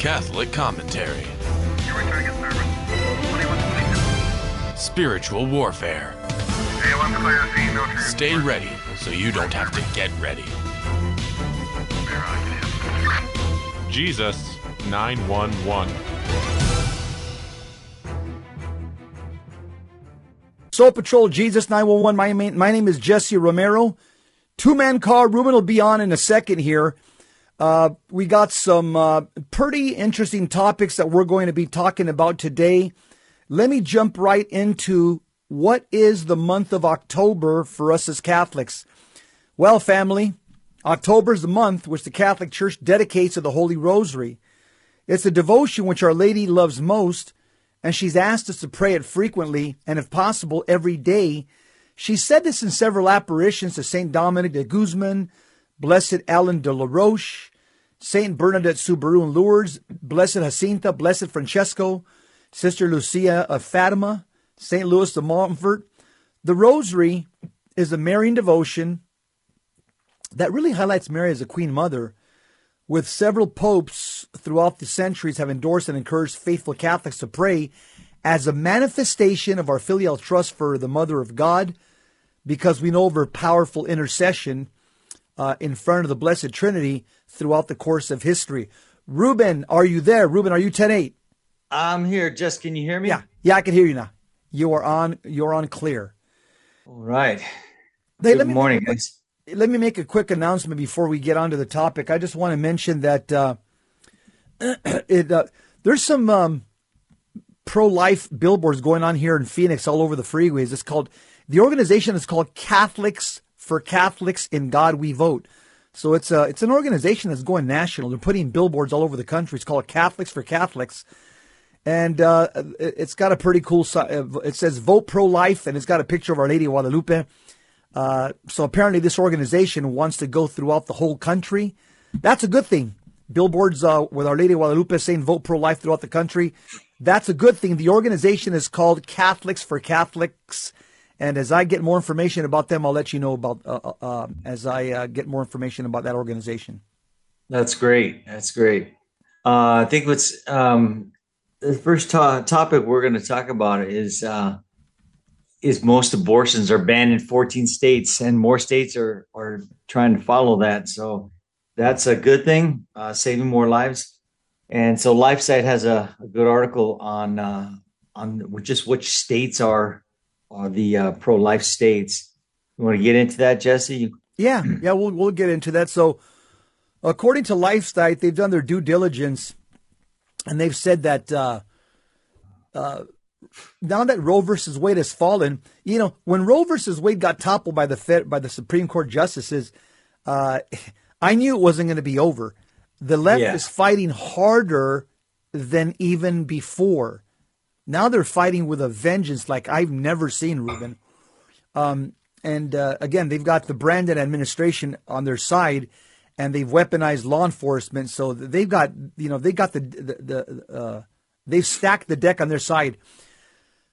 Catholic commentary. Spiritual warfare. Stay ready so you don't have to get ready. Jesus 911. Soul Patrol Jesus 911. My, my name is Jesse Romero. Two man car. Ruben will be on in a second here. Uh, we got some uh, pretty interesting topics that we're going to be talking about today. Let me jump right into what is the month of October for us as Catholics. Well, family, October is the month which the Catholic Church dedicates to the Holy Rosary. It's a devotion which Our Lady loves most, and she's asked us to pray it frequently and, if possible, every day. She said this in several apparitions to St. Dominic de Guzman, Blessed Alan de la Roche, St. Bernadette Soubirous in Lourdes, Blessed Jacinta, Blessed Francesco, Sister Lucia of Fatima, St. Louis de Montfort. The Rosary is a Marian devotion that really highlights Mary as a Queen Mother, with several popes throughout the centuries have endorsed and encouraged faithful Catholics to pray as a manifestation of our filial trust for the Mother of God, because we know of her powerful intercession uh, in front of the Blessed Trinity throughout the course of history. Ruben, are you there? Ruben, are you 10 8? I'm here. Just can you hear me? Yeah, yeah, I can hear you now. You are on. You're on clear. All right. Hey, Good morning, guys. let me make a quick announcement before we get onto the topic. I just want to mention that uh, it uh, there's some um, pro-life billboards going on here in Phoenix, all over the freeways. It's called the organization is called Catholics for Catholics in God We Vote. So it's a it's an organization that's going national. They're putting billboards all over the country. It's called Catholics for Catholics, and uh, it- it's got a pretty cool. uh, It says "Vote Pro-Life" and it's got a picture of Our Lady of Guadalupe. Uh, so apparently, this organization wants to go throughout the whole country. That's a good thing. Billboards uh, with Our Lady of Guadalupe saying "Vote pro-life" throughout the country. That's a good thing. The organization is called Catholics for Catholics, and as I get more information about them, I'll let you know about uh, uh, uh, as I uh, get more information about that organization. That's great. That's great. Uh, I think what's um, the first to- topic we're going to talk about is is most abortions are banned in 14 states, and more states are are trying to follow that. So that's a good thing, uh, saving more lives. And so LifeSite has a, a good article on uh, on just which states are are the uh, pro life states. You want to get into that, Jesse? Yeah, yeah, we'll we'll get into that. So, according to LifeSite, they've done their due diligence, and they've said that uh, uh, now that Roe versus Wade has fallen, you know, when Roe versus Wade got toppled by the Fed, by the Supreme Court justices, uh, I knew it wasn't going to be over. The left Yeah. is fighting harder than even before. Now they're fighting with a vengeance like I've never seen, Ruben. Um, and uh, again, they've got the Brandon administration on their side, and they've weaponized law enforcement. So they've got, you know, they got the the, the uh, they've stacked the deck on their side.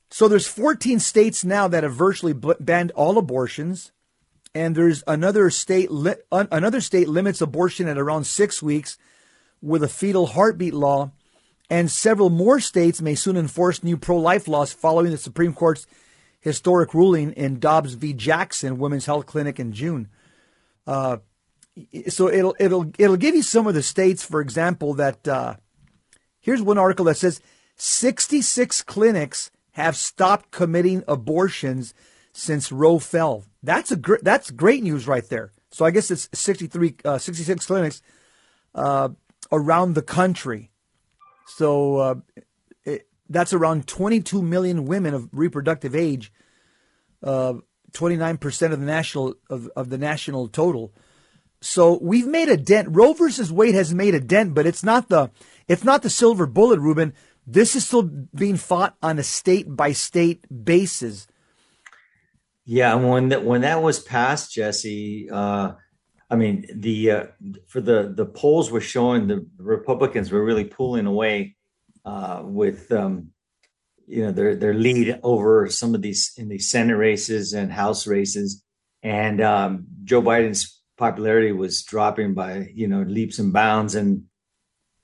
So there's 14 states now that have virtually banned all abortions, and there's another state li- another state limits abortion at around six weeks with a fetal heartbeat law, and several more states may soon enforce new pro-life laws following the Supreme Court's historic ruling in Dobbs v. Jackson Women's Health Clinic in June. Uh, so it'll it'll it'll give you some of the states, for example, that uh, here's one article that says 66 clinics have stopped committing abortions since Roe fell. That's a gr- that's great news right there. So I guess it's 63, uh, 66 clinics uh, around the country. So uh, it, that's around 22 million women of reproductive age, uh, 29% of the national of, of the national total. So we've made a dent. Roe versus Wade has made a dent, but it's not the it's not the silver bullet, Ruben. This is still being fought on a state by state basis. Yeah, and when that when that was passed, Jesse, uh, I mean the uh, for the the polls were showing the Republicans were really pulling away uh, with um, you know their their lead over some of these in these Senate races and House races, and um, Joe Biden's popularity was dropping by you know leaps and bounds, and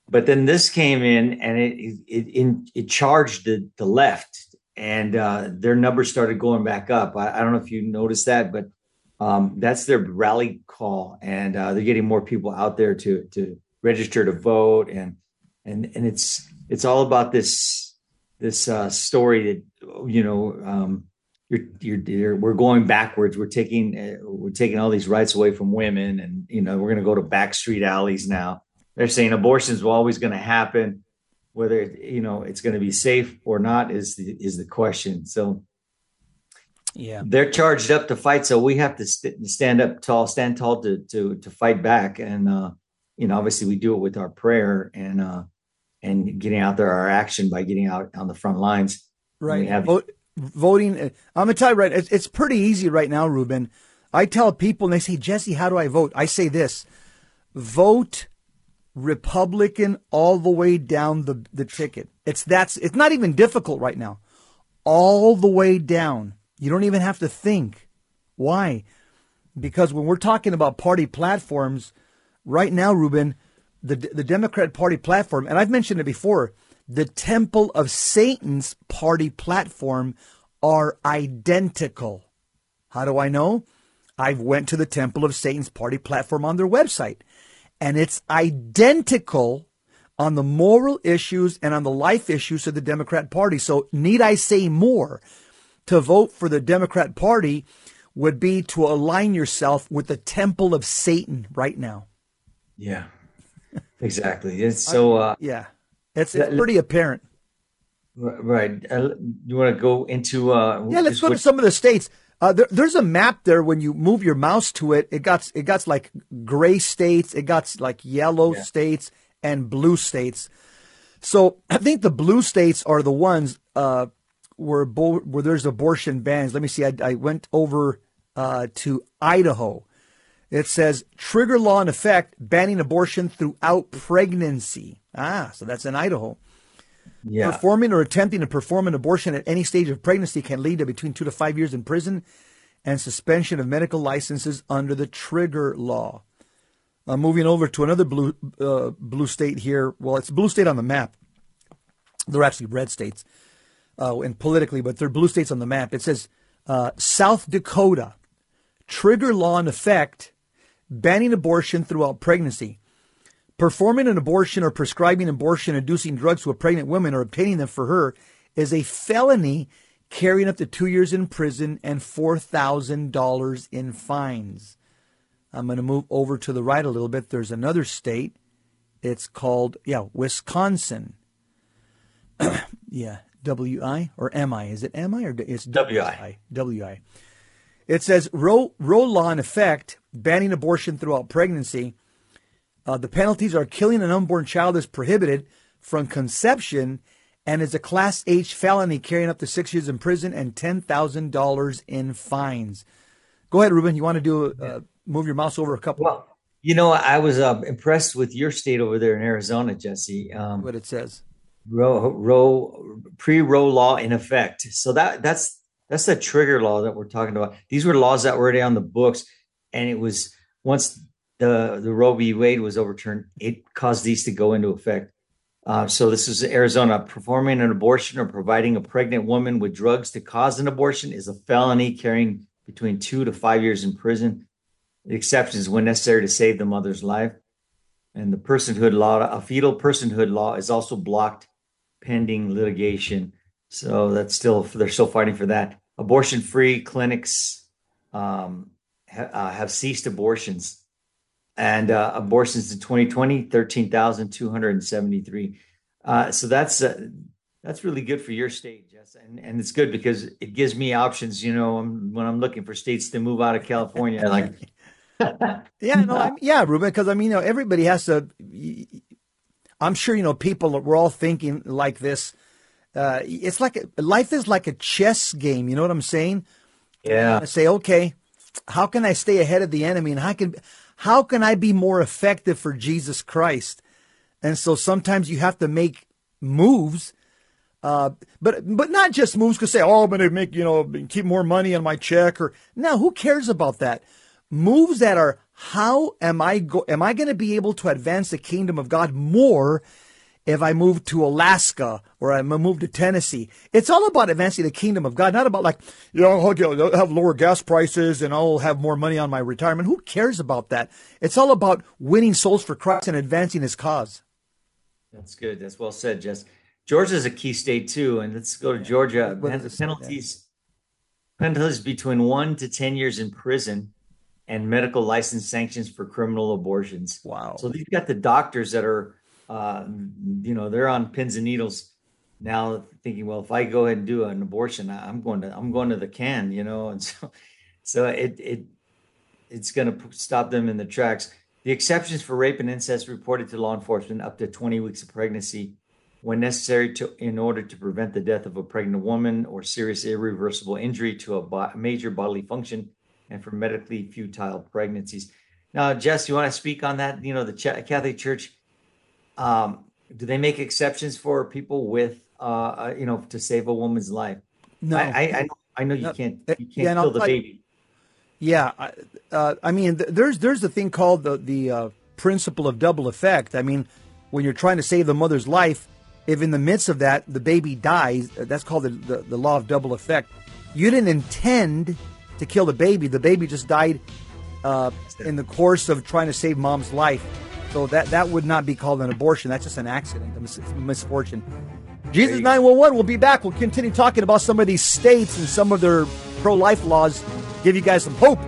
but then this came in and it it it, it charged the the left, and uh, their numbers started going back up. I, I don't know if you noticed that, but um, that's their rally call, and uh, they're getting more people out there to to register to vote, and and and it's it's all about this this uh, story that you know um, you're, you're, you're, we're going backwards. We're taking uh, we're taking all these rights away from women, and you know we're going to go to backstreet alleys now. They're saying abortions are always going to happen, whether you know it's going to be safe or not is the, is the question. So yeah, they're charged up to fight, so we have to st- stand up tall, stand tall to to to fight back, and uh, you know obviously we do it with our prayer and uh, and getting out there our action by getting out on the front lines. Right. Have- Vote, voting. Uh, I'm gonna tell you right. It's, it's pretty easy right now, Ruben. I tell people and they say, Jesse, how do I vote? I say this: vote Republican all the way down the the ticket. It's that's it's not even difficult right now. All the way down. You don't even have to think. Why? Because when we're talking about party platforms, right now, Ruben, the the Democrat Party platform, and I've mentioned it before, the Temple of Satan's party platform are identical. How do I know? I've went to the Temple of Satan's party platform on their website, and it's identical on the moral issues and on the life issues of the Democrat Party. So, need I say more? To vote for the Democrat Party would be to align yourself with the Temple of Satan right now. Yeah. Exactly. It's so. Uh, yeah, it's, it's pretty apparent. Right. Uh, you want to go into? Uh, yeah, let's go to some of the states. Uh, there, there's a map there. When you move your mouse to it, it got it got like gray states, it got like yellow yeah. states and blue states. So I think the blue states are the ones uh, where where there's abortion bans. Let me see. I, I went over uh, to Idaho. It says trigger law in effect banning abortion throughout pregnancy. Ah, so that's in Idaho. Yeah. Performing or attempting to perform an abortion at any stage of pregnancy can lead to between two to five years in prison and suspension of medical licenses under the trigger law. Uh, moving over to another blue uh, blue state here. Well, it's blue state on the map. They're actually red states, uh, and politically, but they're blue states on the map. It says uh, South Dakota trigger law in effect banning abortion throughout pregnancy. Performing an abortion or prescribing abortion inducing drugs to a pregnant woman or obtaining them for her is a felony carrying up to two years in prison and $4,000 in fines. I'm going to move over to the right a little bit. There's another state. It's called, yeah, Wisconsin. yeah, W-I or M-I? Is it M-I or it's W-I? W-I. It says Roe, Roe law in effect banning abortion throughout pregnancy. Uh, the penalties are killing an unborn child is prohibited from conception and is a class H felony carrying up to six years in prison and $10,000 in fines. Go ahead, Ruben. You want to do uh, move your mouse over a couple? Well, you know, I was uh, impressed with your state over there in Arizona, Jesse. Um, what it says. Roe, Roe, pre-Roe law in effect. So that that's that's the trigger law that we're talking about. These were laws that were already on the books, and it was once the the Roe v. Wade was overturned, it caused these to go into effect. Uh, so this is Arizona. Performing an abortion or providing a pregnant woman with drugs to cause an abortion is a felony carrying between two to five years in prison. The exception is when necessary to save the mother's life. And the personhood law, a fetal personhood law, is also blocked pending litigation. So that's still they're still fighting for that. Abortion-free clinics um, ha- uh, have ceased abortions, and uh, abortions in 2020 13,273. Uh, so that's uh, that's really good for your state, Jess, and and it's good because it gives me options. You know, when I'm looking for states to move out of California, like. yeah, no, I'm, yeah, Ruben, because I mean, you know, everybody has to. I'm sure you know people. We're all thinking like this uh, it's like a, life is like a chess game. You know what I'm saying? Yeah. I say, okay, how can I stay ahead of the enemy, and how can how can I be more effective for Jesus Christ? And so sometimes you have to make moves, uh, but but not just moves. Cause say, oh, I'm going to make you know keep more money on my check, or no, who cares about that? Moves that are how am I go- am I going to be able to advance the kingdom of God more if I move to Alaska or I move to Tennessee? It's all about advancing the kingdom of God, not about like, you know, I'll have lower gas prices and I'll have more money on my retirement. Who cares about that? It's all about winning souls for Christ and advancing his cause. That's good. That's well said, Jess. Georgia's a key state too, and let's go to Georgia. What Man, does it say penalties penalties between one to ten years in prison and medical license sanctions for criminal abortions. Wow. So they've got the doctors that are, uh, you know, they're on pins and needles now, thinking, well, if I go ahead and do an abortion, I'm going to I'm going to the can, you know, and so so it it it's going to stop them in the tracks. The exceptions for rape and incest reported to law enforcement up to 20 weeks of pregnancy when necessary to in order to prevent the death of a pregnant woman or serious irreversible injury to a bo- major bodily function and for medically futile pregnancies. Now, Jess, you want to speak on that? You know, the Ch- Catholic Church, um, do they make exceptions for people with, uh, uh, you know, to save a woman's life? No. I, I, I know, I know you No. can't, Uh, you can't I'll kill the baby. Yeah, I- uh, I mean, there's there's a thing called the the uh, principle of double effect. I mean, when you're trying to save the mother's life, if in the midst of that the baby dies, that's called the, the, the law of double effect. You didn't intend to kill the baby; the baby just died uh, in the course of trying to save mom's life. So that that would not be called an abortion. That's just an accident, a mis- misfortune. Jesus 911 we'll be back. We'll continue talking about some of these states and some of their pro life laws, give you guys some hope.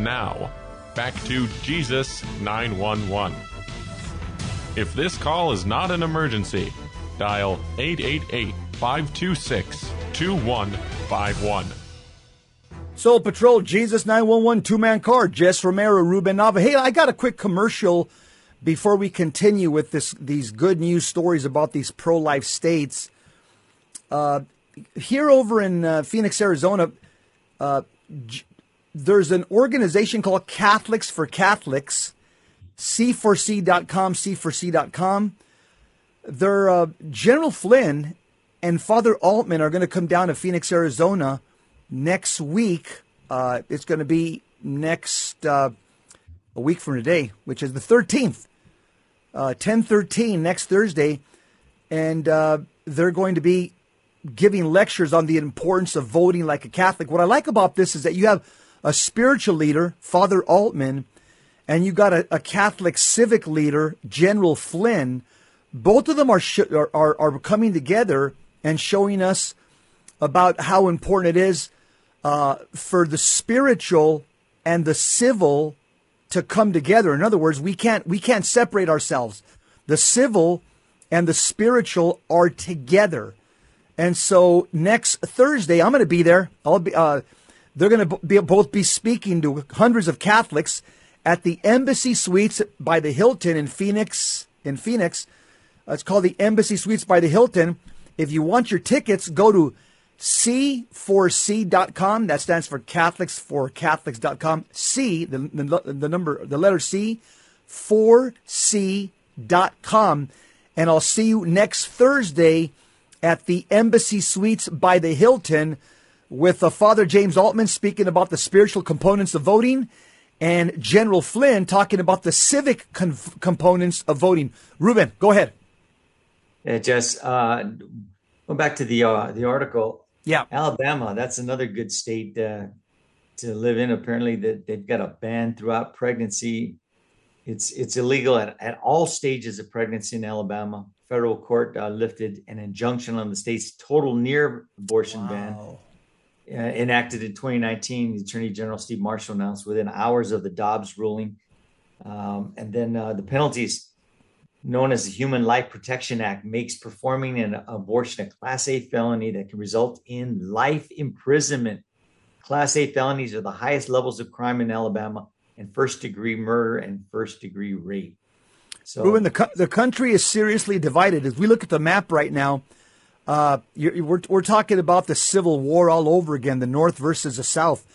Now, back to Jesus 911. If this call is not an emergency, dial 888 526 2151. Soul Patrol, Jesus 911, two man car, Jess Romero, Ruben Nava. Hey, I got a quick commercial before we continue with this these good news stories about these pro life states. Uh, here over in uh, Phoenix, Arizona, uh, j- there's an organization called Catholics for Catholics, C4C.com, C4C.com. Their uh, General Flynn and Father Altman are going to come down to Phoenix, Arizona next week. Uh, it's going to be next uh, a week from today, which is the 13th, uh, 1013 next Thursday, and uh, they're going to be giving lectures on the importance of voting like a Catholic. What I like about this is that you have a spiritual leader, Father Altman, and you got a, a Catholic civic leader, General Flynn. Both of them are, sh- are, are are coming together and showing us about how important it is uh, for the spiritual and the civil to come together. In other words, we can't we can't separate ourselves. The civil and the spiritual are together. And so next Thursday, I'm going to be there. I'll be. Uh, they're going to be, both be speaking to hundreds of Catholics at the Embassy Suites by the Hilton in Phoenix. In Phoenix, it's called the Embassy Suites by the Hilton. If you want your tickets, go to C4C.com. That stands for Catholics for Catholics.com. C, the, the, the number, the letter C, 4C.com. And I'll see you next Thursday at the Embassy Suites by the Hilton with uh, Father James Altman speaking about the spiritual components of voting and General Flynn talking about the civic components of voting. Ruben, go ahead. Yeah, Jess, uh, going back to the uh, the article, Yeah. Alabama, that's another good state uh, to live in. Apparently, that they've got a ban throughout pregnancy. It's it's illegal at, at all stages of pregnancy in Alabama. Federal court uh, lifted an injunction on the state's total near abortion ban uh, enacted in 2019. The Attorney General Steve Marshall announced within hours of the Dobbs ruling, um, and then uh, the penalties known as the Human Life Protection Act makes performing an abortion a Class A felony that can result in life imprisonment. Class A felonies are the highest levels of crime in Alabama, and first degree murder and first degree rape. So, Ruben, the, co- the country is seriously divided. As we look at the map right now, uh, we're, we're talking about the Civil War all over again, the North versus the South.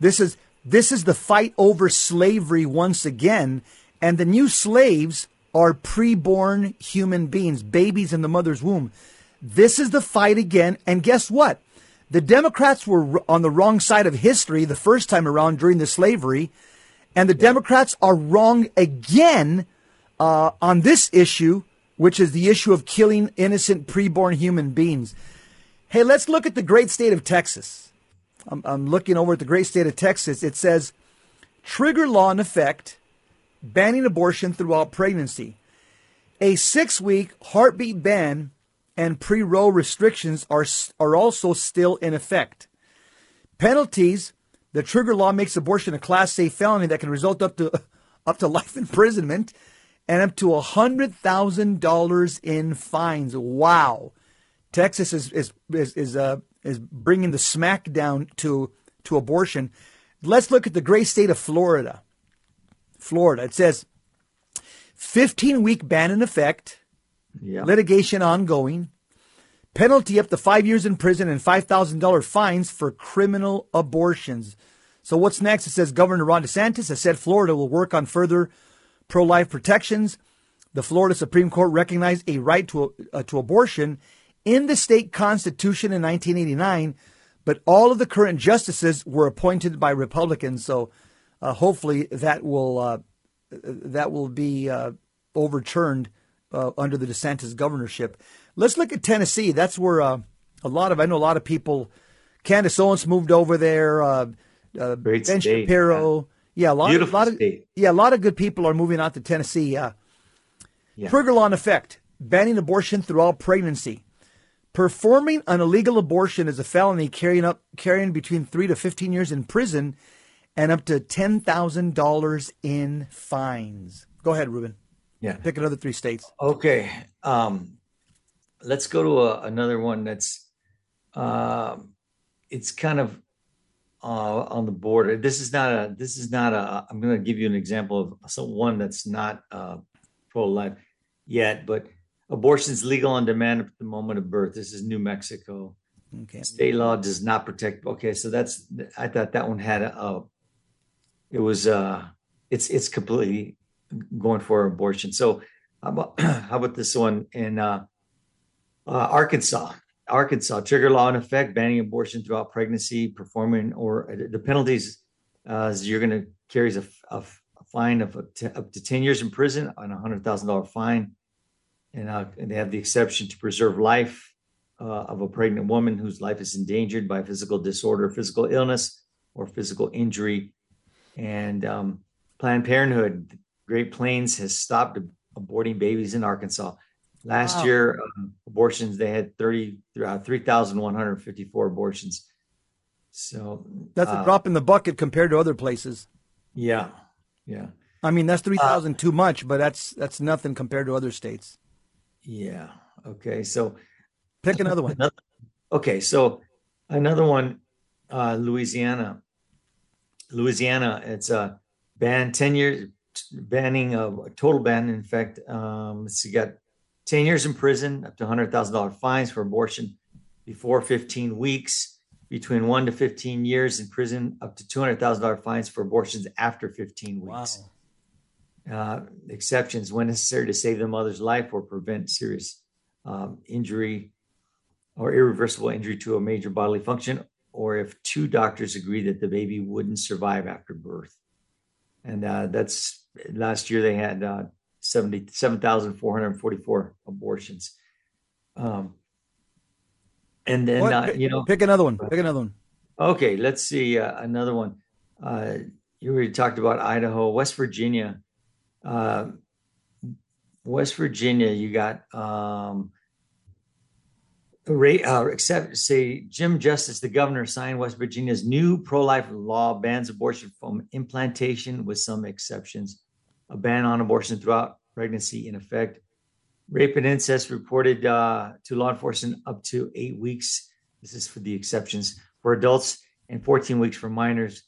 This is this is the fight over slavery once again, and the new slaves are preborn human beings, babies in the mother's womb. This is the fight again, and guess what? The Democrats were on the wrong side of history the first time around during the slavery, and the Democrats are wrong again uh, on this issue, which is the issue of killing innocent preborn human beings. Hey, let's look at the great state of Texas. I'm, I'm looking over at the great state of Texas. It says trigger law in effect, banning abortion throughout pregnancy. A six week heartbeat ban and pre Roe restrictions are, are also still in effect. Penalties the trigger law makes abortion a Class A felony that can result up to, up to life imprisonment and up to $100,000 in fines. Wow. Texas is, is, is, is, uh, is bringing the smack down to, to abortion. Let's look at the great state of Florida. Florida. It says 15 week ban in effect, yeah. litigation ongoing, penalty up to five years in prison and $5,000 fines for criminal abortions. So what's next? It says Governor Ron DeSantis has said Florida will work on further pro-life protections. The Florida Supreme Court recognized a right to, uh, to abortion in the state constitution in 1989, but all of the current justices were appointed by Republicans. So hopefully that will uh, that will be uh, overturned uh, under the DeSantis governorship. Let's look at Tennessee. That's where uh, a lot of I know a lot of people. Candace Owens moved over there. Uh, uh, Ben state. Shapiro. Yeah, a lot, Beautiful a lot of state. yeah, a lot of good people are moving out to Tennessee. Uh, Yeah. Trigger law in effect, banning abortion throughout pregnancy. Performing an illegal abortion is a felony, carrying up carrying between three to fifteen years in prison, and up to ten thousand dollars in fines. Go ahead, Ruben. Yeah. Pick another three states. Okay. Um, let's go to a, another one that's um, it's kind of uh, on the border. This is not a. This is not a. I'm going to give you an example of some one that's not uh, pro-life yet, but abortion is legal on demand at the moment of birth. This is New Mexico. Okay. State law does not protect. Okay, so that's. I thought that one had a. it was. uh It's it's completely going for abortion. So how about how about this one in uh, uh, Arkansas? Arkansas trigger law in effect banning abortion throughout pregnancy, performing or uh, the penalties uh, you're going to carries a, a, a fine of up to, up to ten years in prison and a hundred thousand dollar fine, and, uh, and they have the exception to preserve life uh, of a pregnant woman whose life is endangered by physical disorder, physical illness, or physical injury, and um, Planned Parenthood Great Plains has stopped aborting babies in Arkansas. Last Wow. year, um, abortions they had 30, uh, 3,154 abortions. So That's uh, a drop in the bucket compared to other places. Yeah, yeah, I mean, Uh, that's three thousand too much, but that's that's nothing compared to other states. yeah. Okay, so Pick another one. Another- okay, so another one, uh, Louisiana. Louisiana, it's a ban ten years banning a, a total ban. In fact, um, it's you got ten years in prison, up to hundred thousand dollar fines for abortion before fifteen weeks, between one to fifteen years in prison, up to two hundred thousand dollar fines for abortions after fifteen Wow. weeks. Uh, exceptions when necessary to save the mother's life or prevent serious um, injury or irreversible injury to a major bodily function, or if two doctors agree that the baby wouldn't survive after birth. And uh, that's last year they had uh, 77,444 abortions. Um, and then, What? uh, you know, pick another one. Pick another one. Okay, let's see uh, another one. Uh, you already talked about Idaho, West Virginia. Uh, West Virginia, you got um, uh, except say Jim Justice, the governor, signed West Virginia's new pro-life law bans abortion from implantation with some exceptions. A ban on abortion throughout pregnancy in effect. Rape and incest reported uh, to law enforcement up to eight weeks. This is for the exceptions for adults and 14 weeks for minors.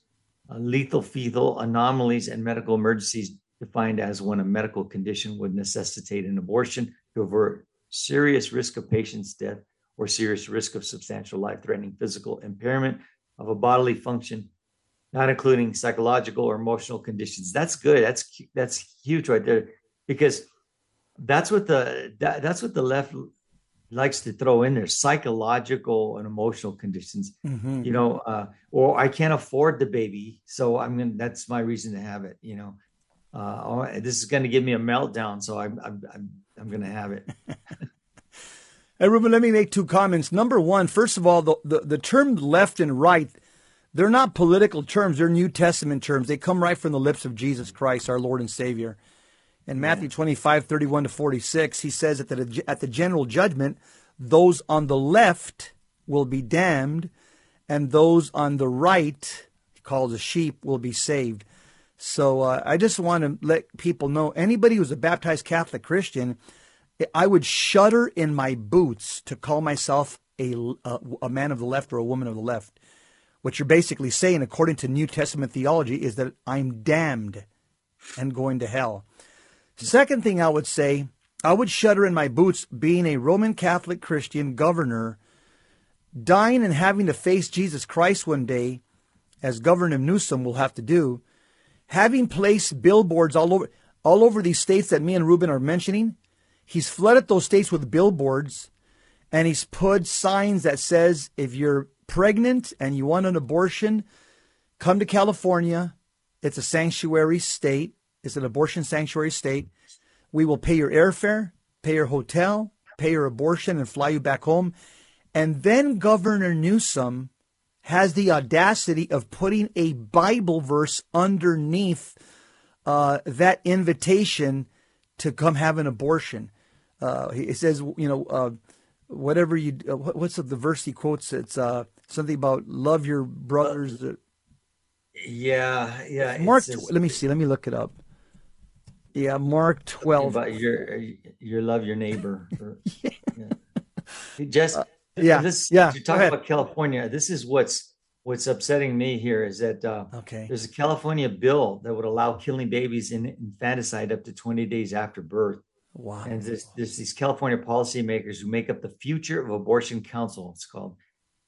Uh, lethal fetal anomalies and medical emergencies defined as when a medical condition would necessitate an abortion to avert serious risk of patient's death or serious risk of substantial life-threatening physical impairment of a bodily function, not including psychological or emotional conditions. That's good. That's that's huge right there, because that's what the that, that's what the left likes to throw in there psychological and emotional conditions. Mm-hmm. You know, uh, or I can't afford the baby, so I'm gonna. That's my reason to have it. You know, uh, oh, this is going to give me a meltdown, so I'm I'm I'm, I'm going to have it. hey, Ruben, let me make two comments. Number one, first of all, the, the the term left and right. They're not political terms. They're New Testament terms. They come right from the lips of Jesus Christ, our Lord and Savior. In Matthew 25, 31 to 46, he says that the, at the general judgment, those on the left will be damned, and those on the right, called the sheep, will be saved. So uh, I just want to let people know anybody who's a baptized Catholic Christian, I would shudder in my boots to call myself a, a, a man of the left or a woman of the left. What you're basically saying, according to New Testament theology, is that I'm damned and going to hell. Second thing I would say, I would shudder in my boots being a Roman Catholic Christian governor, dying and having to face Jesus Christ one day, as Governor Newsom will have to do, having placed billboards all over all over these states that me and Ruben are mentioning. He's flooded those states with billboards, and he's put signs that says if you're pregnant and you want an abortion, come to California. It's a sanctuary state. It's an abortion sanctuary state. We will pay your airfare, pay your hotel, pay your abortion, and fly you back home. And then Governor Newsom has the audacity of putting a Bible verse underneath uh, that invitation to come have an abortion. Uh, he says, you know, uh, whatever you, uh, what's the verse he quotes? It's uh, something about love your brothers. Yeah, yeah. Mark, let me see. Let me look it up. Yeah, Mark twelve. About your your love your neighbor. yeah. yeah. Just uh, yeah, this yeah. You talk about California. This is what's what's upsetting me here is that uh, okay. there's a California bill that would allow killing babies in infanticide up to 20 days after birth. Wow. And there's, there's these California policymakers who make up the future of abortion council. It's called.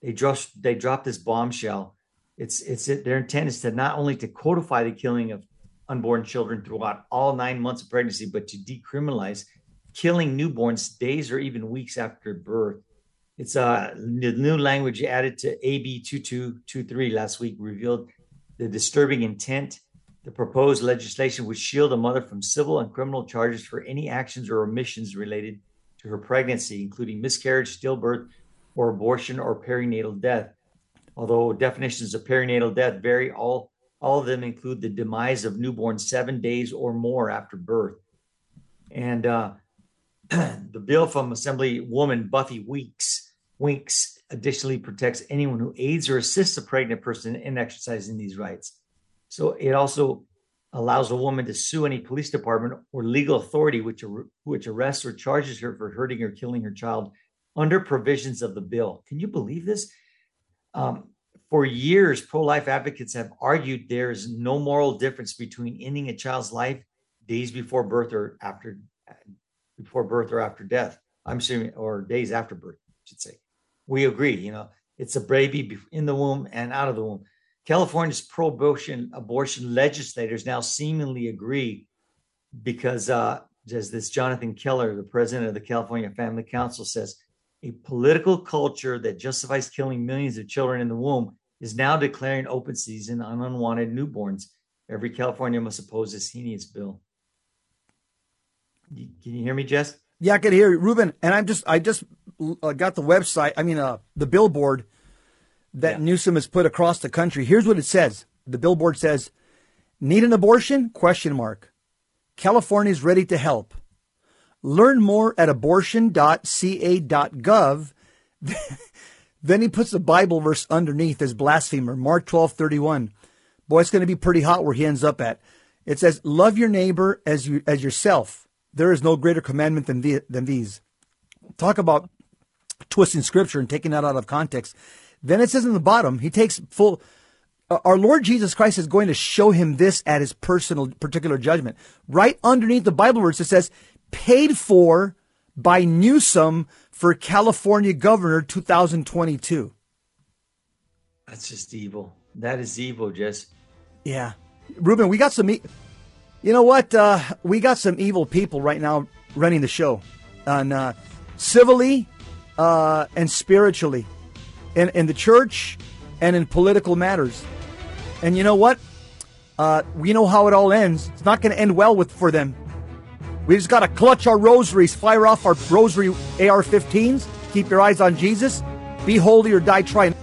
They dropped they dropped this bombshell. It's it's their intent is to not only to codify the killing of unborn children throughout all nine months of pregnancy, but to decriminalize killing newborns days or even weeks after birth. It's uh, new language added to AB 2223 last week revealed the disturbing intent. The proposed legislation would shield a mother from civil and criminal charges for any actions or omissions related to her pregnancy, including miscarriage, stillbirth, or abortion or perinatal death. Although definitions of perinatal death vary, all all of them include the demise of newborn seven days or more after birth. And uh, the bill from Assemblywoman Buffy Weeks Winks additionally protects anyone who aids or assists a pregnant person in exercising these rights. So it also allows a woman to sue any police department or legal authority which which arrests or charges her for hurting or killing her child under provisions of the bill. Can you believe this? Um, for years, pro life advocates have argued there is no moral difference between ending a child's life days before birth or after before birth or after death. I'm assuming, or days after birth, I should say. We agree, you know, it's a baby in the womb and out of the womb. California's pro abortion abortion legislators now seemingly agree because, uh, as this Jonathan Keller, the president of the California Family Council, says, a political culture that justifies killing millions of children in the womb is now declaring open season on unwanted newborns. Every California must oppose this heinous bill. Can you hear me, Jess? Yeah, I can hear you, Ruben. And I'm just, I just uh, got the website. I mean, uh, the billboard that yeah. Newsom has put across the country. Here's what it says. The billboard says, "Need an abortion?" Question mark. California's ready to help. Learn more at abortion.ca.gov. Then he puts the Bible verse underneath as blasphemer, Mark 12, 31. Boy, it's going to be pretty hot where he ends up at. It says, love your neighbor as you, as yourself. There is no greater commandment than, the, than these. Talk about twisting scripture and taking that out of context. Then it says in the bottom, he takes full, our Lord Jesus Christ is going to show him this at his personal, particular judgment. Right underneath the Bible verse, it says, paid for by Newsom for California governor 2022. That's just evil. That is evil, Jess. Yeah. Ruben, we got some. E- you know what? Uh, we got some evil people right now running the show. And uh, civilly, uh, and spiritually, in, in the church and in political matters. And you know what? Uh, we know how it all ends. It's not going to end well with for them. We just got to clutch our rosaries, fire off our rosary AR-15s. Keep your eyes on Jesus. Be holy or die trying.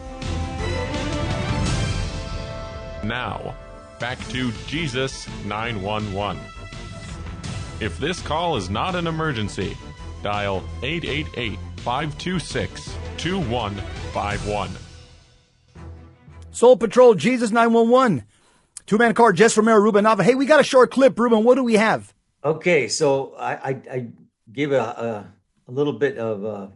Now, back to Jesus 911. If this call is not an emergency, dial 888 526 2151. Soul Patrol, Jesus 911. Two man car, Jess Romero, Ruben Nava. Hey, we got a short clip, Ruben. What do we have? Okay, so I, I, I gave a, a, a, little bit of uh,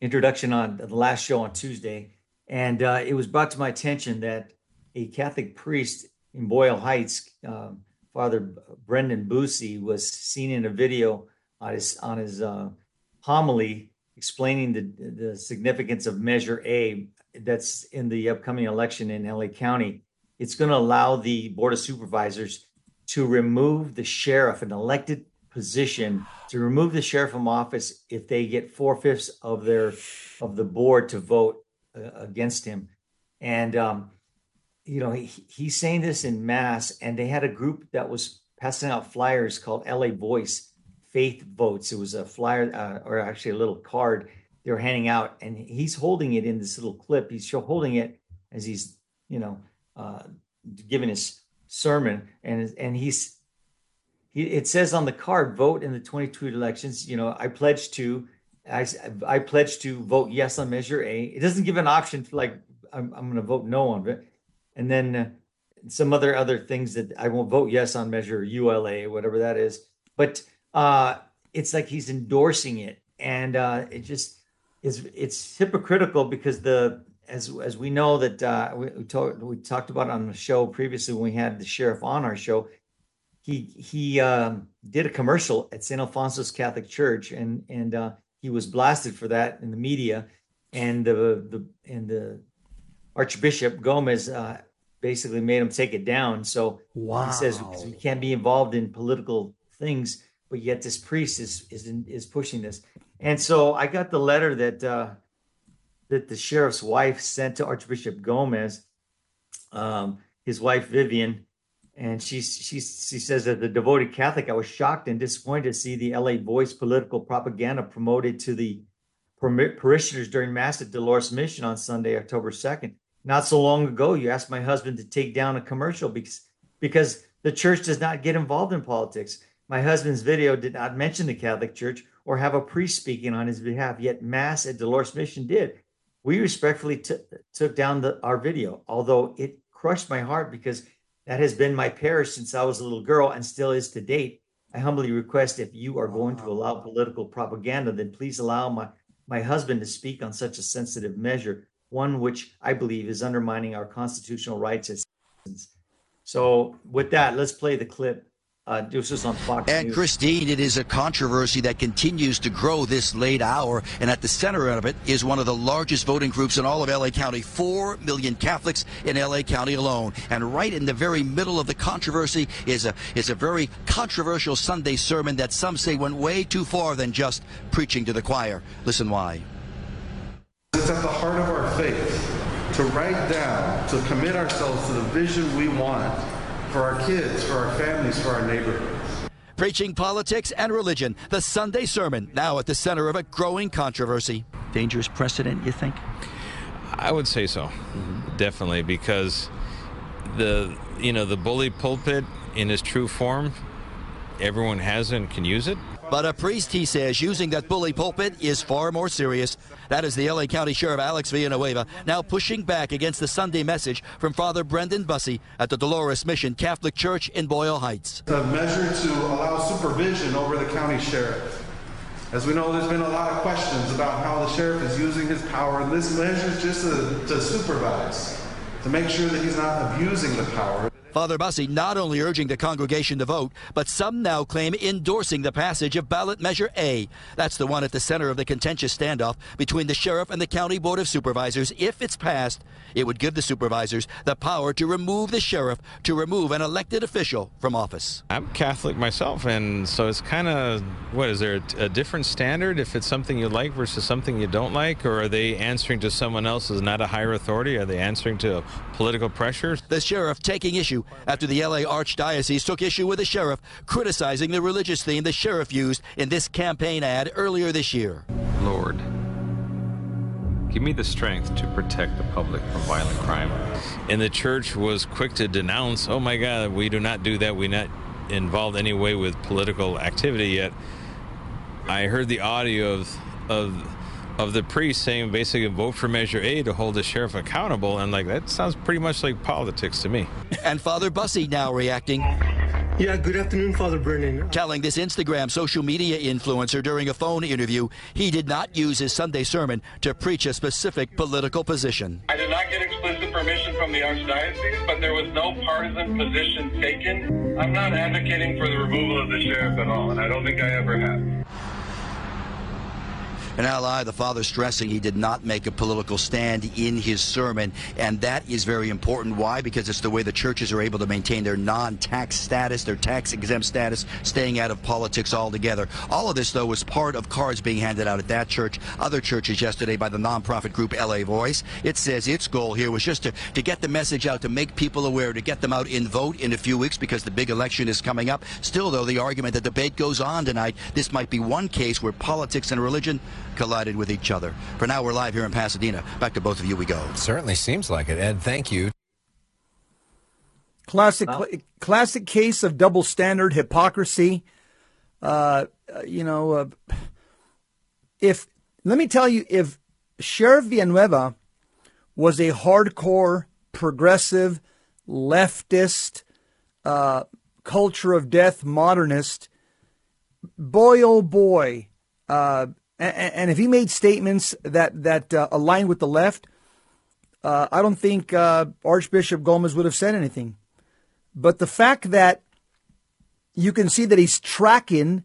introduction on the last show on Tuesday, and uh, it was brought to my attention that a Catholic priest in Boyle Heights, uh, Father Brendan Busse, was seen in a video on his on his uh, homily explaining the the significance of Measure A that's in the upcoming election in LA County. It's going to allow the Board of Supervisors to remove the sheriff, an elected position, to remove the sheriff from office if they get four fifths of their of the board to vote uh, against him. And um, you know, he, he's saying this in mass, and they had a group that was passing out flyers called LA Voice Faith Votes. It was a flyer, uh, or actually a little card they were handing out, and he's holding it in this little clip. He's holding it as he's, you know, uh, giving his sermon, and and he's, he, it says on the card, vote in the 22 elections. You know, I pledge to, I, I pledge to vote yes on Measure A. It doesn't give an option for like I'm, I'm going to vote no on it and then uh, some other other things that I won't vote yes on measure ULA whatever that is. But uh, it's like he's endorsing it, and uh, it just is it's hypocritical because the as as we know that uh, we, we, talk, we talked about on the show previously when we had the sheriff on our show. He he um, did a commercial at St. Alphonsus Catholic Church, and and uh, he was blasted for that in the media, and the the and the Archbishop Gomez uh, basically made him take it down. So wow. he says we can't be involved in political things, but yet this priest is is is pushing this. And so I got the letter that uh, that the sheriff's wife sent to Archbishop Gomez, um, his wife Vivian, and she she she says that the devoted Catholic, I was shocked and disappointed to see the LA Voice political propaganda promoted to the parishioners during Mass at Dolores Mission on Sunday, October 2nd not so long ago, you asked my husband to take down a commercial because because the church does not get involved in politics. My husband's video did not mention the Catholic Church or have a priest speaking on his behalf, yet Mass at Dolores Mission did. We respectfully t- took down the, our video, although it crushed my heart because that has been my parish since I was a little girl and still is to date. I humbly request if you are going to allow political propaganda, then please allow my, my husband to speak on such a sensitive measure one which I believe is undermining our constitutional rights as citizens. So, with that, let's play the clip. Uh, this is on Fox and News. Christine, it is a controversy that continues to grow this late hour, and at the center of it is one of the largest voting groups in all of LA County. Four million Catholics in LA County alone, and right in the very middle of the controversy is a is a very controversial Sunday sermon that some say went way too far than just preaching to the choir. Listen why. It's at the heart of our faith to write down, to commit ourselves to the vision we want for our kids, for our families, for our neighborhoods. Preaching politics and religion, the Sunday sermon, now at the center of a growing controversy. Dangerous precedent, you think? I would say so, mm-hmm. definitely, because the you know the bully pulpit in its true form, everyone has and can use it. But a priest, he says, using that bully pulpit is far more serious. That is the LA County Sheriff Alex Villanueva now pushing back against the Sunday message from Father Brendan Busse at the Dolores Mission Catholic Church in Boyle Heights. A measure to allow supervision over the county sheriff. As we know, there's been a lot of questions about how the sheriff is using his power, and this measure is just to, to supervise, to make sure that he's not abusing the power. Father Busse not only urging the congregation to vote, but some now claim endorsing the passage of ballot measure A. That's the one at the center of the contentious standoff between the sheriff and the county board of supervisors. If it's passed, it would give the supervisors the power to remove the sheriff, to remove an elected official from office. I'm Catholic myself, and so it's kind of what is there a, a different standard if it's something you like versus something you don't like, or are they answering to someone else who's not a higher authority? Are they answering to political pressures? The sheriff taking issue after the LA Archdiocese took issue with the sheriff, criticizing the religious theme the sheriff used in this campaign ad earlier this year. Lord, give me the strength to protect the public from violent crime. And the church was quick to denounce, oh my God, we do not do that. We're not involved any way with political activity yet. I heard the audio of, of of the priest saying basically vote for Measure A to hold the sheriff accountable, and like that sounds pretty much like politics to me. And Father Busse now reacting. Yeah, good afternoon, Father Brennan. Telling this Instagram social media influencer during a phone interview he did not use his Sunday sermon to preach a specific political position. I did not get explicit permission from the Archdiocese, but there was no partisan position taken. I'm not advocating for the removal of the sheriff at all, and I don't think I ever have. An ally, the father stressing he did not make a political stand in his sermon, and that is very important. Why? Because it's the way the churches are able to maintain their non-tax status, their tax-exempt status, staying out of politics altogether. All of this, though, was part of cards being handed out at that church, other churches yesterday by the nonprofit group LA Voice. It says its goal here was just to, to get the message out, to make people aware, to get them out in vote in a few weeks because the big election is coming up. Still, though, the argument, the debate goes on tonight. This might be one case where politics and religion collided with each other. For now, we're live here in Pasadena. Back to both of you we go. Certainly seems like it, Ed. Thank you. Classic, classic case of double standard hypocrisy. Uh, you know, uh, if let me tell you, if Sheriff Villanueva was a hardcore progressive leftist uh, culture of death modernist, boy oh boy, uh, and, if he made statements that that uh, aligned with the left, uh, I don't think uh, Archbishop Gomez would have said anything. But the fact that you can see that he's tracking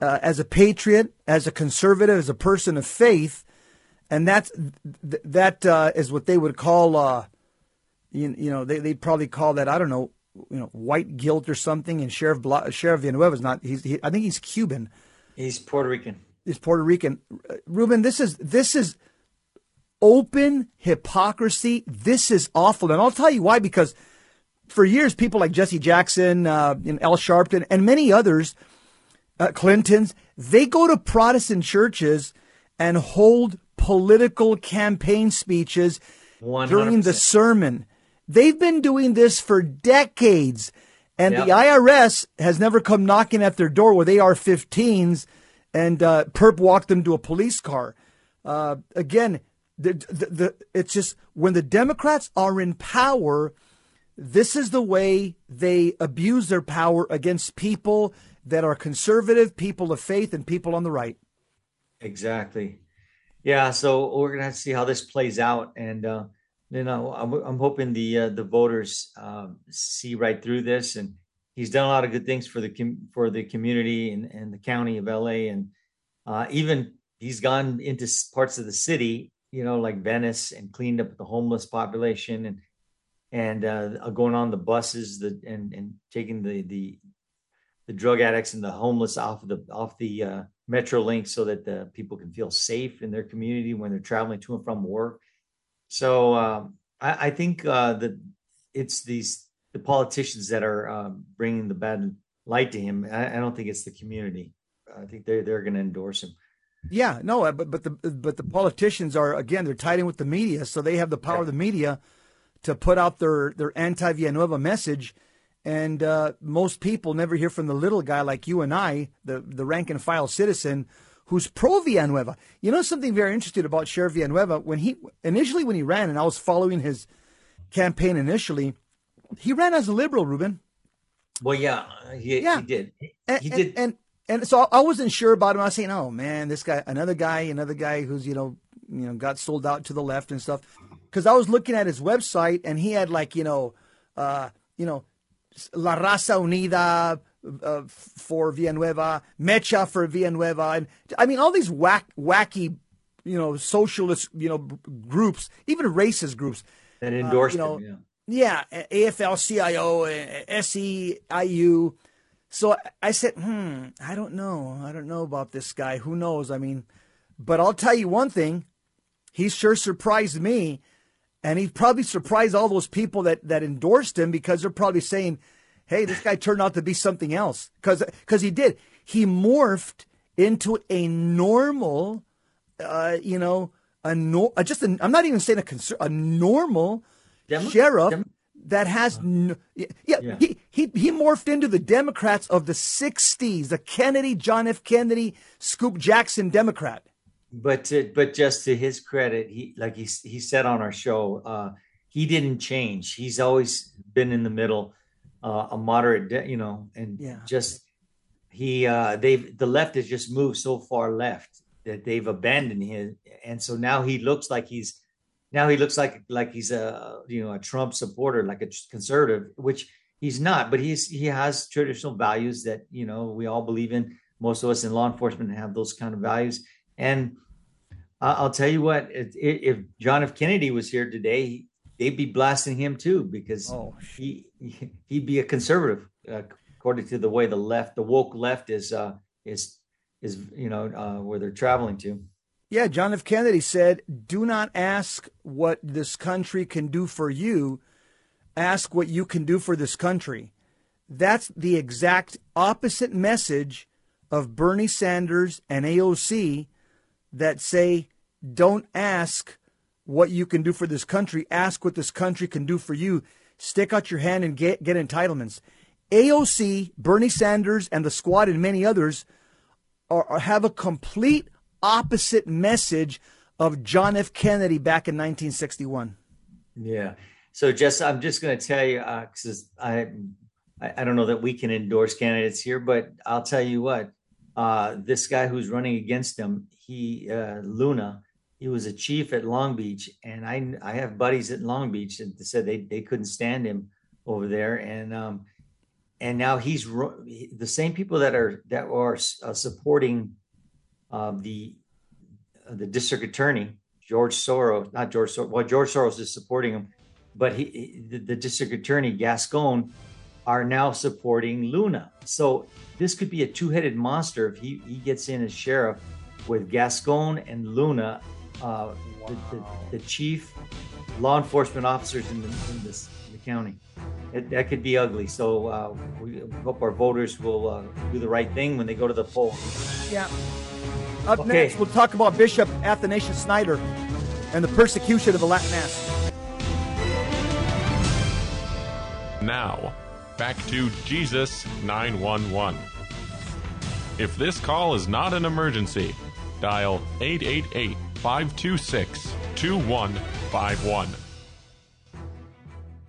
uh, as a patriot, as a conservative, as a person of faith, and that's th- that uh, is what they would call, uh, you, you know, they, they'd probably call that I don't know, you know, white guilt or something. And Sheriff Bla- Sheriff Villanueva is not. He's he, I think he's Cuban. He's Puerto Rican is Puerto Rican. Ruben, this is this is open hypocrisy. This is awful, and I'll tell you why. Because for years, people like Jesse Jackson, uh, and Al Sharpton, and many others, uh, Clintons, they go to Protestant churches and hold political campaign speeches 100%. during the sermon. They've been doing this for decades. And yep. the IRS has never come knocking at their door where they are 15s and uh, Perp walked them to a police car. Uh, again, the, the, the, it's just when the Democrats are in power, this is the way they abuse their power against people that are conservative, people of faith, and people on the right. Exactly. Yeah. So we're gonna have to see how this plays out, and uh, you know, I'm, I'm hoping the uh, the voters uh, see right through this and he's done a lot of good things for the com- for the community and, and the county of LA, and uh, even he's gone into parts of the city, you know, like Venice, and cleaned up the homeless population, and and uh, going on the buses, the and and taking the the the drug addicts and the homeless off of the off the uh, metro link so that the people can feel safe in their community when they're traveling to and from work. So um, I, I, think uh, that it's these the politicians that are um, bringing the bad light to him. I, I, don't think it's the community. I think they're they're going to endorse him. Yeah, no, uh, but but the but the politicians are again they're tied in with the media, so they have the power of the media to put out their their anti Villanueva message. And uh, most people never hear from the little guy like you and I, the the rank and file citizen who's pro Villanueva. You know something very interesting about Sheriff Villanueva when he initially when he ran, and I was following his campaign initially he ran as a liberal, Ruben. Well, yeah, he, yeah. he did. He, and, he did. And, and, and so I wasn't sure about him. I was saying, oh man, this guy, another guy, another guy who's you know, you know, got sold out to the left and stuff. Because I was looking at his website and he had like you know, uh, you know, La Raza Unida uh, for Villanueva, Mecha for Villanueva, and I mean all these whack, wacky, you know, socialist, you know, groups, even racist groups that endorsed uh, you know, them. Yeah. Yeah, AFL-CIO, SEIU. So I said, hmm, I don't know. I don't know about this guy. Who knows? I mean, but I'll tell you one thing. He sure surprised me. And he probably surprised all those people that, that endorsed him because they're probably saying, hey, this guy turned out to be something else. Because cause he did. He morphed into a normal, uh, you know, a no, just i am not even saying a concern, a normal Demo- sheriff Demo- that has no, yeah, yeah, He, he he morphed into the Democrats of the '60s, the Kennedy, John F. Kennedy, Scoop Jackson Democrat. But to, but just to his credit, he like he he said on our show, uh, he didn't change. He's always been in the middle, uh, a moderate, de- you know, and yeah. just he uh, they've the left has just moved so far left that they've abandoned him, and so now he looks like he's now he looks like like he's a you know a Trump supporter, like a conservative, which he's not. But he's he has traditional values that you know we all believe in. Most of us in law enforcement have those kind of values. And I'll tell you what, if John F. Kennedy was here today, they'd be blasting him too because oh, he he'd be a conservative uh, according to the way the left, the woke left, is uh, is is you know uh, where they're traveling to. Yeah, John F. Kennedy said, Do not ask what this country can do for you, ask what you can do for this country. That's the exact opposite message of Bernie Sanders and AOC that say, Don't ask what you can do for this country, ask what this country can do for you. Stick out your hand and get, get entitlements. AOC, Bernie Sanders, and the squad, and many others are, have a complete opposite message of John F. Kennedy back in 1961. Yeah. So, Jess, I'm just going to tell you because uh, I, I don't know that we can endorse candidates here, but I'll tell you what. Uh, this guy who's running against him, he uh, Luna, he was a chief at Long Beach, and I I have buddies at Long Beach that said they they couldn't stand him over there, and um, and now he's the same people that are that are uh, supporting uh, the uh, the district attorney George Soros, not George Soros. Well, George Soros is supporting him, but he the, the district attorney Gascon are now supporting Luna. So this could be a two-headed monster if he, he gets in as sheriff with Gascon and Luna, uh, wow. the, the, the, chief law enforcement officers in the, in this, in the county it, that could be ugly. So uh, we hope our voters will uh, do the right thing when they go to the poll. Yeah. Up okay. next, we'll talk about Bishop Athanasius Schneider and the persecution of the Latin Mass. Now, back to Jesus 911. If this call is not an emergency, dial 888 526 2151.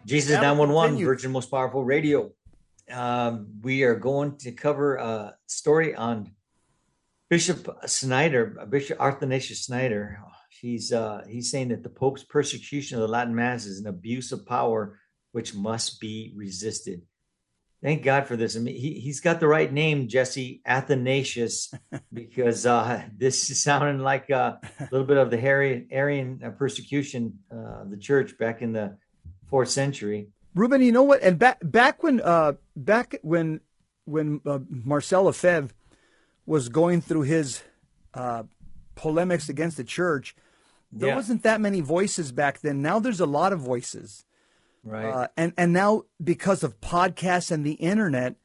Jesus 911, Virgin Most Powerful Radio. Um, we are going to cover a story on Bishop Schneider, Bishop Athanasius Schneider. He's uh, he's saying that the Pope's persecution of the Latin Mass is an abuse of power which must be resisted. Thank God for this. I mean, he, he's got the right name, Jesse Athanasius, because uh, this is sounding like uh, a little bit of the Arian, Arian persecution uh, of the church back in the fourth century. Ruben, you know what? And back back when uh, back when when uh, Marcel Lefebvre was going through his uh, polemics against the church, there yeah. wasn't that many voices back then. Now there's a lot of voices, right? Uh, and and now because of podcasts and the internet,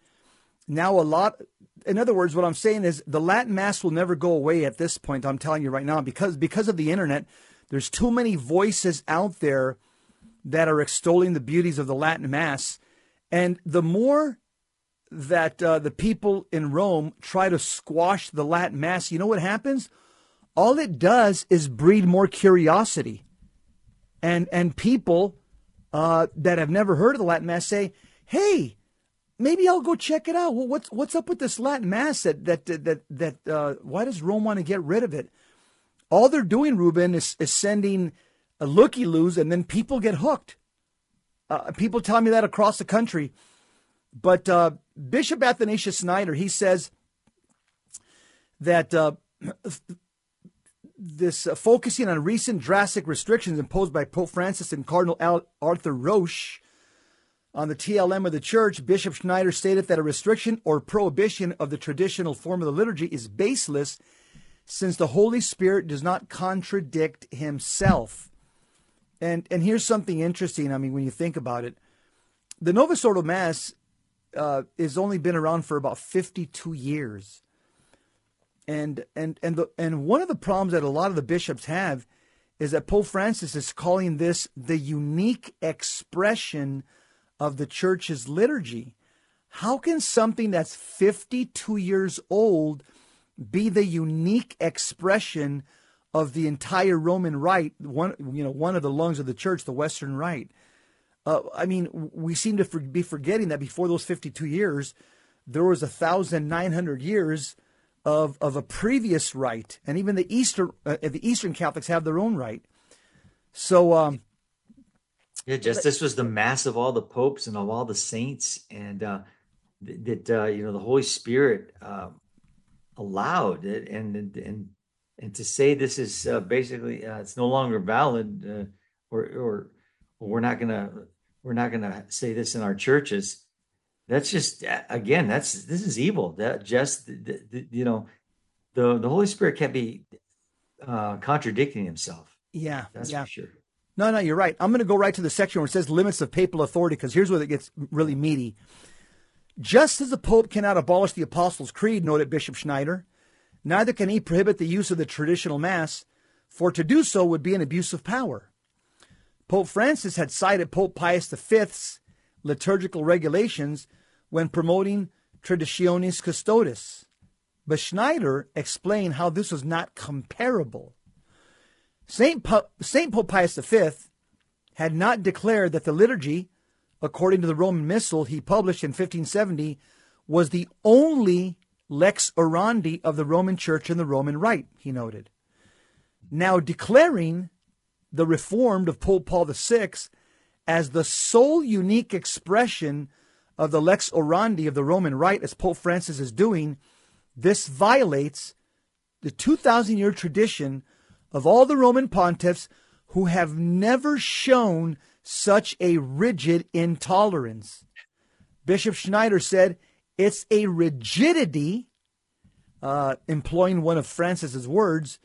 now a lot. In other words, what I'm saying is the Latin Mass will never go away at this point. I'm telling you right now because because of the internet, there's too many voices out there that are extolling the beauties of the Latin Mass. And the more that uh, the people in Rome try to squash the Latin Mass, you know what happens? All it does is breed more curiosity. And, and people uh, that have never heard of the Latin Mass say, hey, maybe I'll go check it out. Well, what's, what's up with this Latin Mass that, that, that, that uh, why does Rome want to get rid of it? All they're doing, Ruben, is, is sending a looky loos, and then people get hooked. Uh, people tell me that across the country. But uh, Bishop Athanasius Schneider, he says that uh, this uh, focusing on recent drastic restrictions imposed by Pope Francis and Cardinal Al- Arthur Roche on the TLM of the church, Bishop Schneider stated that a restriction or prohibition of the traditional form of the liturgy is baseless since the Holy Spirit does not contradict himself. And and here's something interesting. I mean, when you think about it, the Novus Ordo Mass uh, has only been around for about 52 years, and and and the and one of the problems that a lot of the bishops have is that Pope Francis is calling this the unique expression of the church's liturgy. How can something that's 52 years old be the unique expression of the entire Roman Rite, one you know one of the lungs of the church, the Western Rite. Uh, I mean, we seem to be forgetting that before those 52 years, there was a thousand nine hundred years of of a previous rite, and even the Eastern uh, the Eastern Catholics have their own rite. So, um, yeah, just this was the mass of all the popes and of all the saints, and uh, that uh, you know the Holy Spirit uh, allowed it, and and and to say this is uh, basically uh, it's no longer valid, uh, or, or we're not gonna we're not gonna say this in our churches. That's just again, that's this is evil. That just the, the, you know, the the Holy Spirit can't be uh, contradicting himself. Yeah, that's yeah. for sure. No, no, you're right. I'm going to go right to the section where it says limits of papal authority because here's where it gets really meaty. Just as the Pope cannot abolish the Apostles' Creed, noted Bishop Schneider, neither can he prohibit the use of the traditional Mass, for to do so would be an abuse of power. Pope Francis had cited Pope Pius V's liturgical regulations when promoting Traditionis Custodes, but Schneider explained how this was not comparable. Po- Saint Pope Pius V had not declared that the liturgy, according to the Roman Missal he published in 1570, was the only lex orandi of the Roman Church and the Roman Rite, he noted. Now declaring the Reformed of Pope Paul VI as the sole unique expression of the lex orandi of the Roman Rite, as Pope Francis is doing, this violates the 2,000 year tradition of all the Roman pontiffs who have never shown such a rigid intolerance. Bishop Schneider said it's a rigidity, uh, employing one of Francis's words,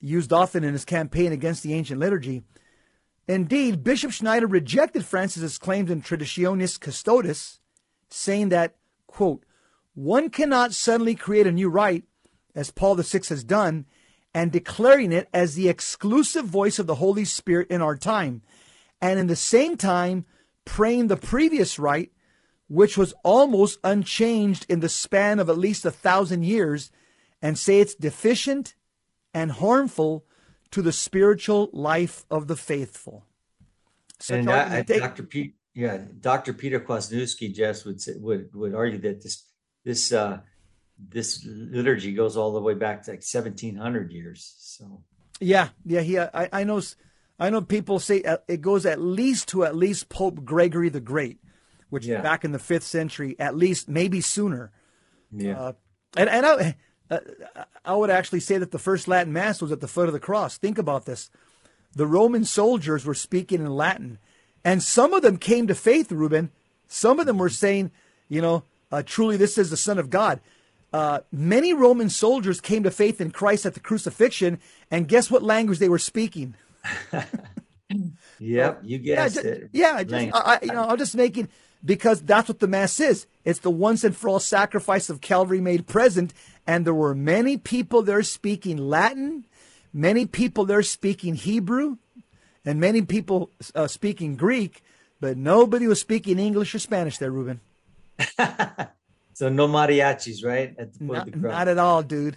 used often in his campaign against the ancient liturgy. Indeed, Bishop Schneider rejected Francis's claims in Traditionis Custodes, saying that, quote, one cannot suddenly create a new rite, as Paul VI has done, and declaring it as the exclusive voice of the Holy Spirit in our time, and in the same time praying the previous rite, which was almost unchanged in the span of at least a thousand years, and say it's deficient and harmful to the spiritual life of the faithful. Such and Dr. Pete, yeah, Dr. Peter Kwasniewski just would say, would would argue that this this uh, this liturgy goes all the way back to like 1700 years. So yeah, yeah, he. I, I know. I know people say uh, it goes at least to at least Pope Gregory the Great, which yeah. back in the fifth century, at least maybe sooner. Yeah, uh, and and I, uh, I would actually say that the first Latin Mass was at the foot of the cross. Think about this: the Roman soldiers were speaking in Latin, and some of them came to faith. Ruben, some of them were saying, you know, uh, truly this is the Son of God. Uh, many Roman soldiers came to faith in Christ at the crucifixion, and guess what language they were speaking? yep, you guessed yeah, just, it. Yeah, just, I, you know, I'm just making because that's what the mass is. It's the once and for all sacrifice of Calvary made present, and there were many people there speaking Latin, many people there speaking Hebrew, and many people uh, speaking Greek, but nobody was speaking English or Spanish there, Ruben. So no mariachis, right? At not, not at all, dude.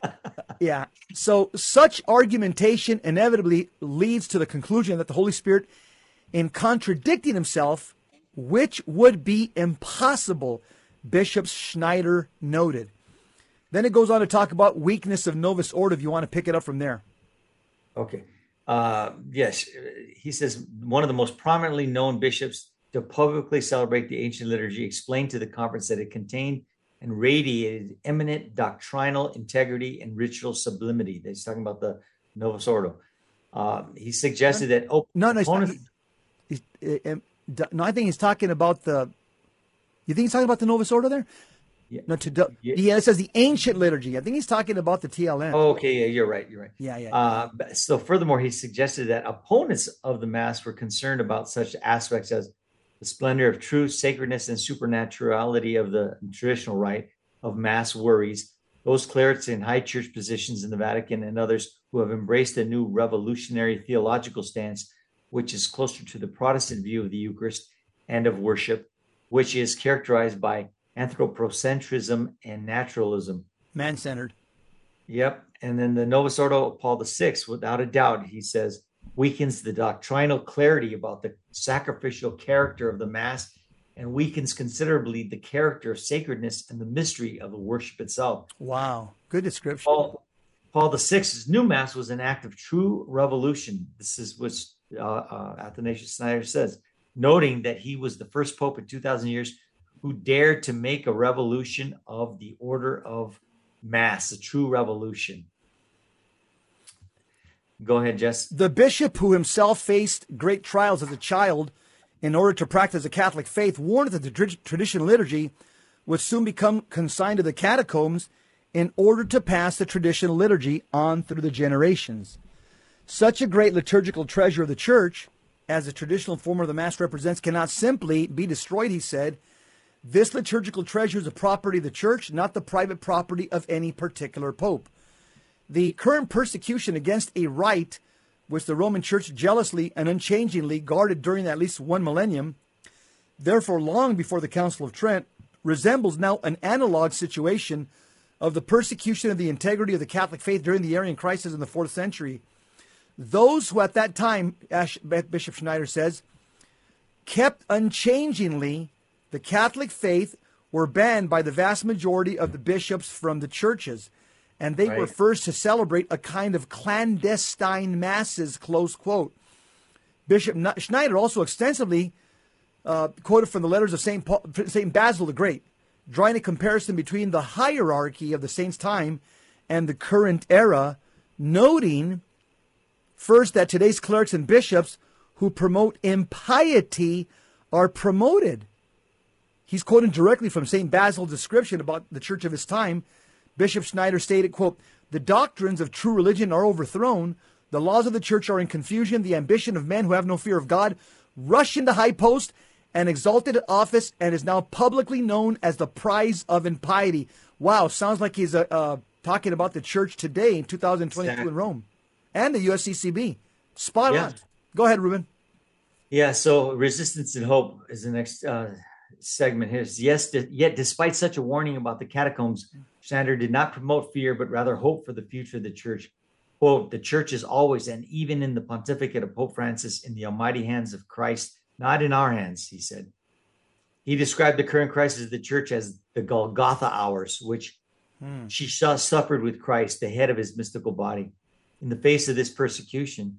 yeah. So such argumentation inevitably leads to the conclusion that the Holy Spirit, in contradicting himself, which would be impossible, Bishop Schneider noted. Then it goes on to talk about weakness of Novus Ordo. If you want to pick it up from there. Okay. Uh, yes, he says one of the most prominently known bishops to publicly celebrate the ancient liturgy, explained to the conference that it contained and radiated eminent doctrinal integrity and ritual sublimity. He's talking about the Novus Ordo. Uh, he suggested that oh no no he's, he's, he's, uh, no I think he's talking about the you think he's talking about the Novus Ordo there? Yeah. no to yeah. yeah it says the ancient liturgy. I think he's talking about the TLM oh, okay. Yeah you're right. You're right. Yeah yeah uh, so furthermore he suggested that opponents of the mass were concerned about such aspects as the splendor of truth sacredness and supernaturality of the traditional rite of mass worries. Those clerics in high church positions in the Vatican and others who have embraced a new revolutionary theological stance, which is closer to the Protestant view of the Eucharist and of worship, which is characterized by anthropocentrism and naturalism. Man centered. Yep. And then the Novus Ordo of Paul VI, without a doubt, he says, weakens the doctrinal clarity about the sacrificial character of the Mass and weakens considerably the character of sacredness and the mystery of the worship itself. Wow, good description. Paul, Paul VI's new mass was an act of true revolution. This is what uh, uh, Athanasius Schneider says, noting that he was the first pope in 2,000 years who dared to make a revolution of the order of mass, a true revolution. Go ahead, Jess. The bishop who himself faced great trials as a child in order to practice the Catholic faith, warned that the traditional liturgy would soon become consigned to the catacombs in order to pass the traditional liturgy on through the generations. Such a great liturgical treasure of the church, as the traditional form of the Mass represents, cannot simply be destroyed, he said. This liturgical treasure is a property of the church, not the private property of any particular pope. The current persecution against a rite which the Roman Church jealously and unchangingly guarded during at least one millennium, therefore long before the Council of Trent, resembles now an analog situation of the persecution of the integrity of the Catholic faith during the Arian crisis in the fourth century. Those who at that time, Bishop Schneider says, kept unchangingly the Catholic faith were banned by the vast majority of the bishops from the churches and they right. were first to celebrate a kind of clandestine masses, close quote. Bishop Schneider also extensively uh, quoted from the letters of St. Paul, St. Basil the Great, drawing a comparison between the hierarchy of the saints' time and the current era, noting first that today's clerics and bishops who promote impiety are promoted. He's quoting directly from St. Basil's description about the church of his time Bishop Schneider stated, quote, the doctrines of true religion are overthrown, the laws of the church are in confusion, the ambition of men who have no fear of God rush into high post and exalted office and is now publicly known as the prize of impiety. Wow, sounds like he's uh, uh, talking about the church today in 2022 exactly. in Rome and the USCCB. Spot yeah. on. Go ahead, Ruben. Yeah, so resistance and hope is the next uh, segment here. Yes, yet despite such a warning about the catacombs, Schneider did not promote fear, but rather hope for the future of the church. Quote, the church is always and even in the pontificate of Pope Francis in the almighty hands of Christ, not in our hands, he said. He described the current crisis of the church as the Golgotha hours, which hmm. she suffered with Christ, the head of his mystical body. In the face of this persecution,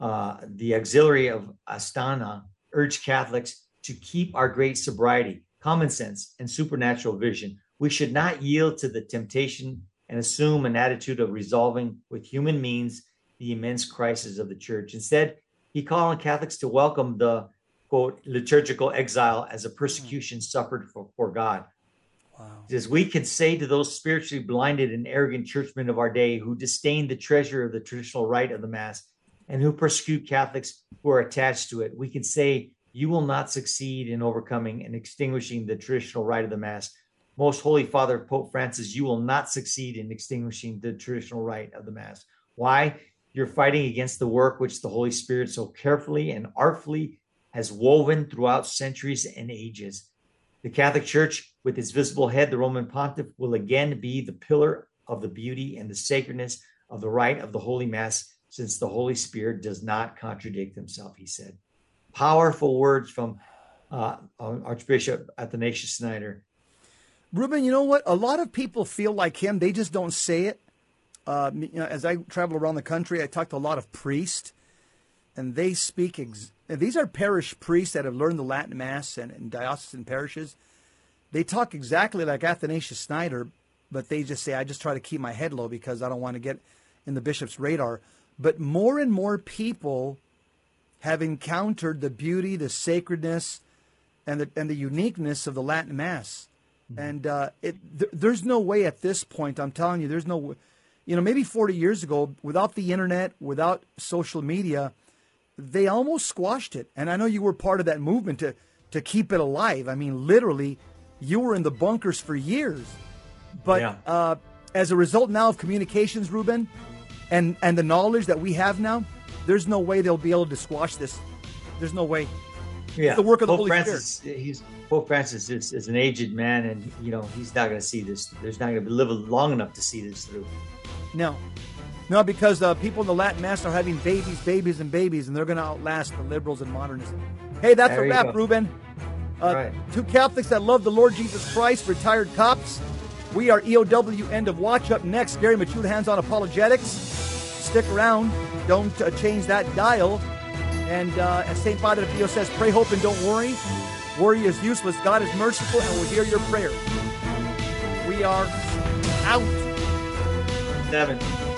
uh, the auxiliary of Astana urged Catholics to keep our great sobriety, common sense, and supernatural vision we should not yield to the temptation and assume an attitude of resolving with human means the immense crisis of the church. Instead, he called on Catholics to welcome the quote liturgical exile as a persecution suffered for, for God. Wow. As we can say to those spiritually blinded and arrogant churchmen of our day who disdain the treasure of the traditional rite of the Mass and who persecute Catholics who are attached to it, we can say, You will not succeed in overcoming and extinguishing the traditional rite of the Mass most Holy Father Pope Francis, you will not succeed in extinguishing the traditional rite of the Mass. Why? You're fighting against the work which the Holy Spirit so carefully and artfully has woven throughout centuries and ages. The Catholic Church, with its visible head, the Roman Pontiff, will again be the pillar of the beauty and the sacredness of the rite of the Holy Mass, since the Holy Spirit does not contradict himself, he said. Powerful words from uh, Archbishop Athanasius Schneider. Ruben, you know what? A lot of people feel like him. They just don't say it. Uh, you know, as I travel around the country, I talk to a lot of priests, and they speak. Ex- and these are parish priests that have learned the Latin Mass and, and diocesan parishes. They talk exactly like Athanasius Schneider, but they just say, "I just try to keep my head low because I don't want to get in the bishop's radar." But more and more people have encountered the beauty, the sacredness, and the and the uniqueness of the Latin Mass. Mm-hmm. And uh, it, th- there's no way at this point. I'm telling you, there's no, you know, maybe 40 years ago, without the internet, without social media, they almost squashed it. And I know you were part of that movement to to keep it alive. I mean, literally, you were in the bunkers for years. But yeah. uh, as a result now of communications, Ruben, and and the knowledge that we have now, there's no way they'll be able to squash this. There's no way. Yeah, it's the work of the Pope Holy Francis, Spirit. He's Pope Francis is, is an aged man, and you know he's not going to see this. There's not going to live long enough to see this through. No, no, because uh, people in the Latin Mass are having babies, babies, and babies, and they're going to outlast the liberals and modernists. Hey, that's there a wrap, Ruben. Uh, right. Two Catholics that love the Lord Jesus Christ, retired cops. We are EOW End of Watch. Up next, Gary Michuta, Hands on Apologetics. Stick around. Don't uh, change that dial. And uh, as St. Father Pio says, pray, hope, and don't worry. Worry is useless. God is merciful and will hear your prayer. We are out. Seven.